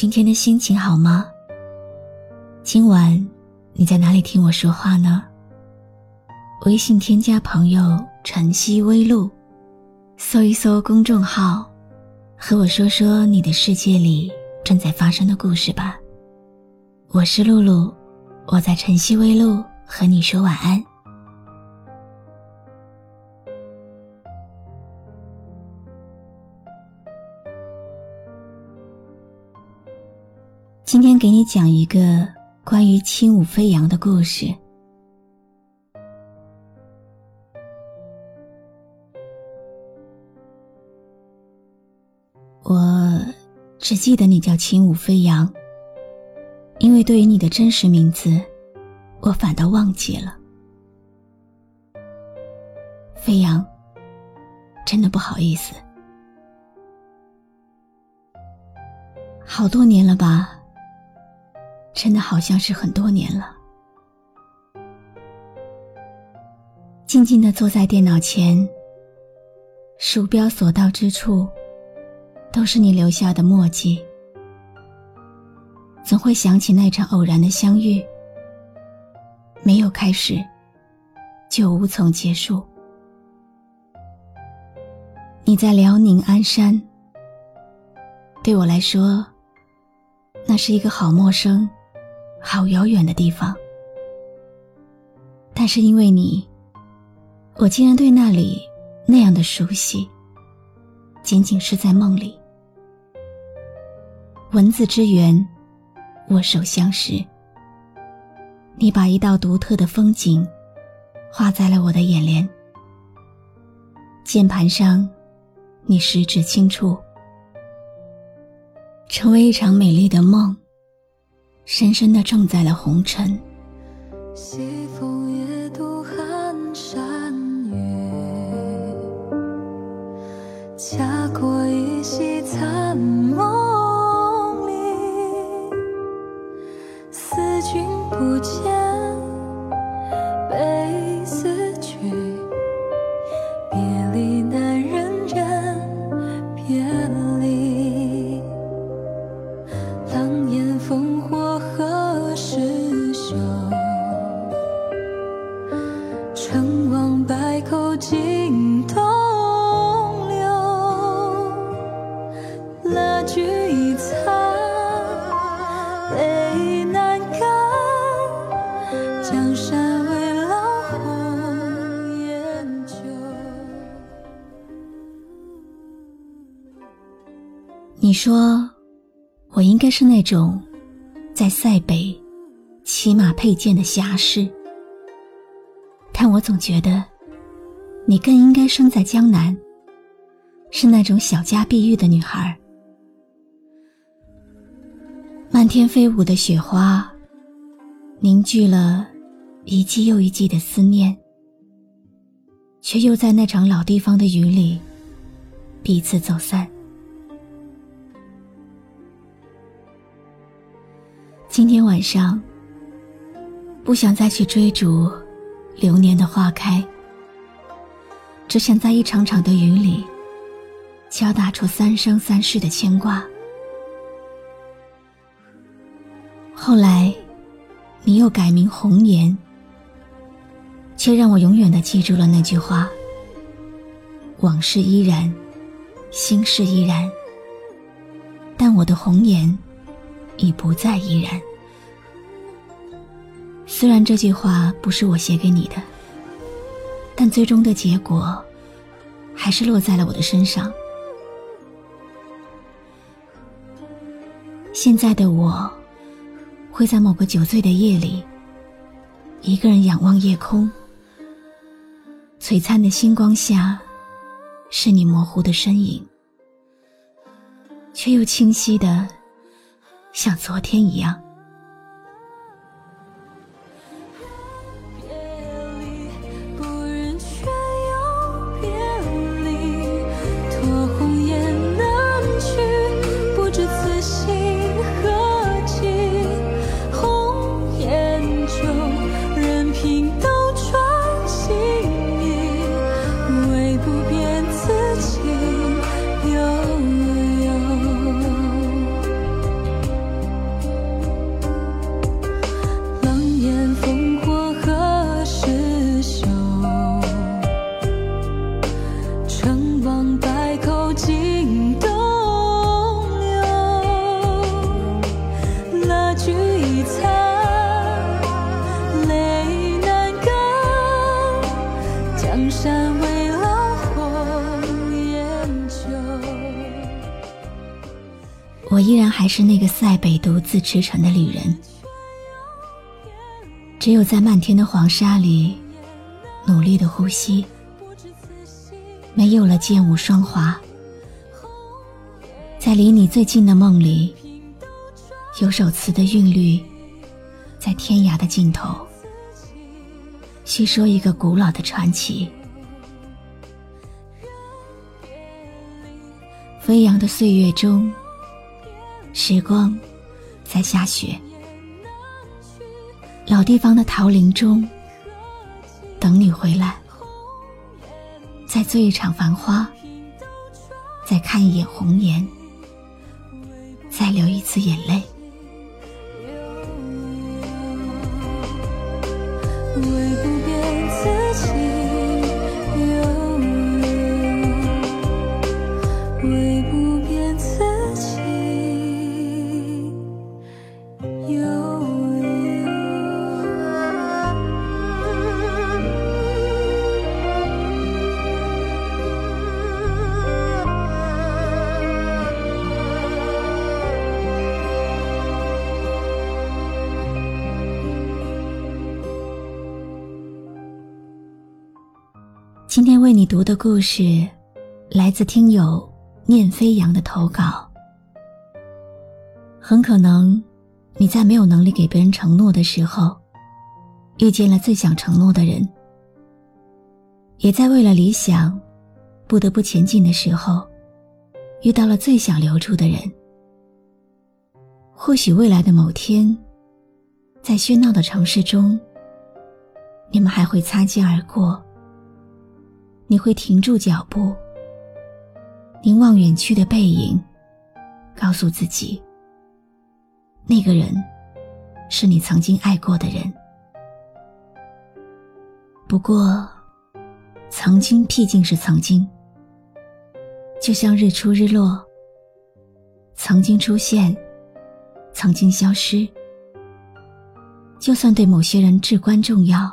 今天的心情好吗？今晚你在哪里听我说话呢？微信添加朋友“晨曦微露”，搜一搜公众号，和我说说你的世界里正在发生的故事吧。我是露露，我在晨曦微露和你说晚安。今天给你讲一个关于轻舞飞扬的故事。我只记得你叫轻舞飞扬，因为对于你的真实名字，我反倒忘记了。飞扬，真的不好意思，好多年了吧。真的好像是很多年了。静静的坐在电脑前，鼠标所到之处，都是你留下的墨迹。总会想起那场偶然的相遇，没有开始，就无从结束。你在辽宁鞍山，对我来说，那是一个好陌生。好遥远的地方，但是因为你，我竟然对那里那样的熟悉。仅仅是在梦里，文字之源，握手相识。你把一道独特的风景画在了我的眼帘，键盘上，你十指轻触，成为一场美丽的梦。深深的种在了红尘。西风夜渡寒山月，恰过一夕残梦里，思君不见。你说，我应该是那种在塞北骑马佩剑的侠士，但我总觉得你更应该生在江南，是那种小家碧玉的女孩。漫天飞舞的雪花，凝聚了一季又一季的思念，却又在那场老地方的雨里彼此走散。今天晚上，不想再去追逐流年的花开，只想在一场场的雨里，敲打出三生三世的牵挂。后来，你又改名红颜，却让我永远的记住了那句话：往事依然，心事依然，但我的红颜已不再依然。虽然这句话不是我写给你的，但最终的结果，还是落在了我的身上。现在的我，会在某个酒醉的夜里，一个人仰望夜空，璀璨的星光下，是你模糊的身影，却又清晰的像昨天一样。依然还是那个塞北独自驰骋的旅人，只有在漫天的黄沙里努力的呼吸，没有了剑舞霜华，在离你最近的梦里，有首词的韵律，在天涯的尽头，叙说一个古老的传奇。飞扬的岁月中。时光在下雪，老地方的桃林中等你回来，再做一场繁花，再看一眼红颜，再流一次眼泪。为你读的故事，来自听友念飞扬的投稿。很可能，你在没有能力给别人承诺的时候，遇见了最想承诺的人；也在为了理想，不得不前进的时候，遇到了最想留住的人。或许未来的某天，在喧闹的城市中，你们还会擦肩而过。你会停住脚步，凝望远去的背影，告诉自己，那个人是你曾经爱过的人。不过，曾经毕竟是曾经，就像日出日落，曾经出现，曾经消失。就算对某些人至关重要，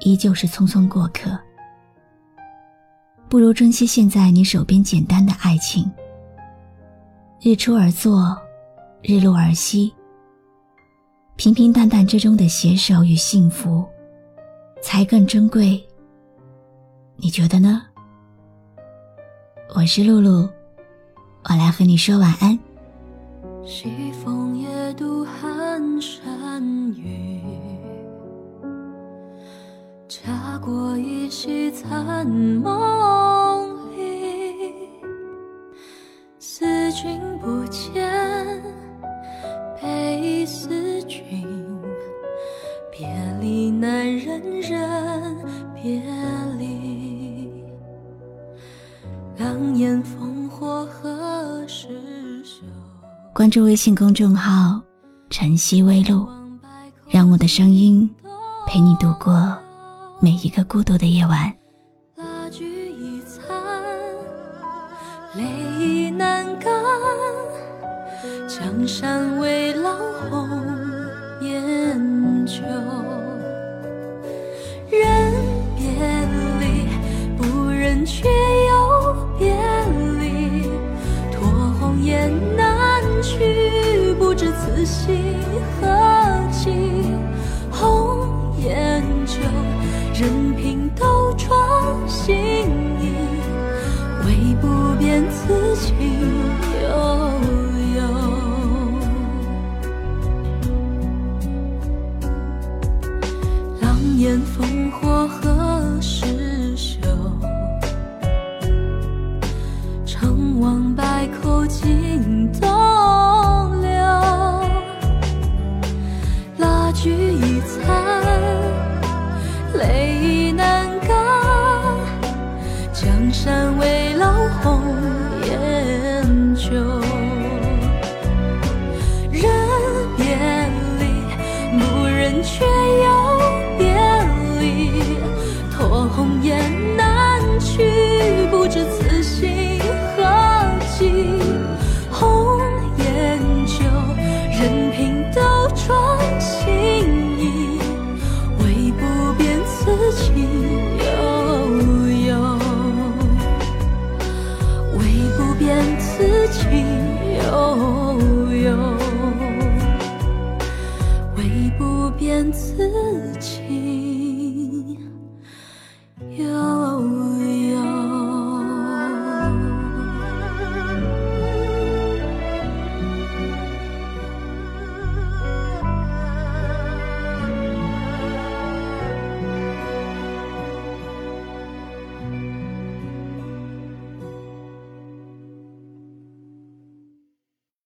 依旧是匆匆过客。不如珍惜现在你手边简单的爱情。日出而作，日落而息。平平淡淡之中的携手与幸福，才更珍贵。你觉得呢？我是露露，我来和你说晚安。西风夜渡寒山雨，恰过一袭残梦里思君不见悲思君别离难忍忍别离。狼烟烽火何时休关注微信公众号晨曦微露让我的声音陪你度过每一个孤独的夜晚。蜡炬已残，泪已难干，江山未老红颜旧。人别离，不忍却又别离，托红颜。去，不知此心烽火何时休？成王败寇，尽东流。蜡炬已残，泪已难干。江山未老，红颜旧。